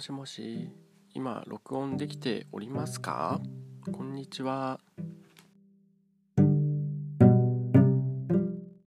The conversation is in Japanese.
もしもし今録音できておりますか？こんにちは。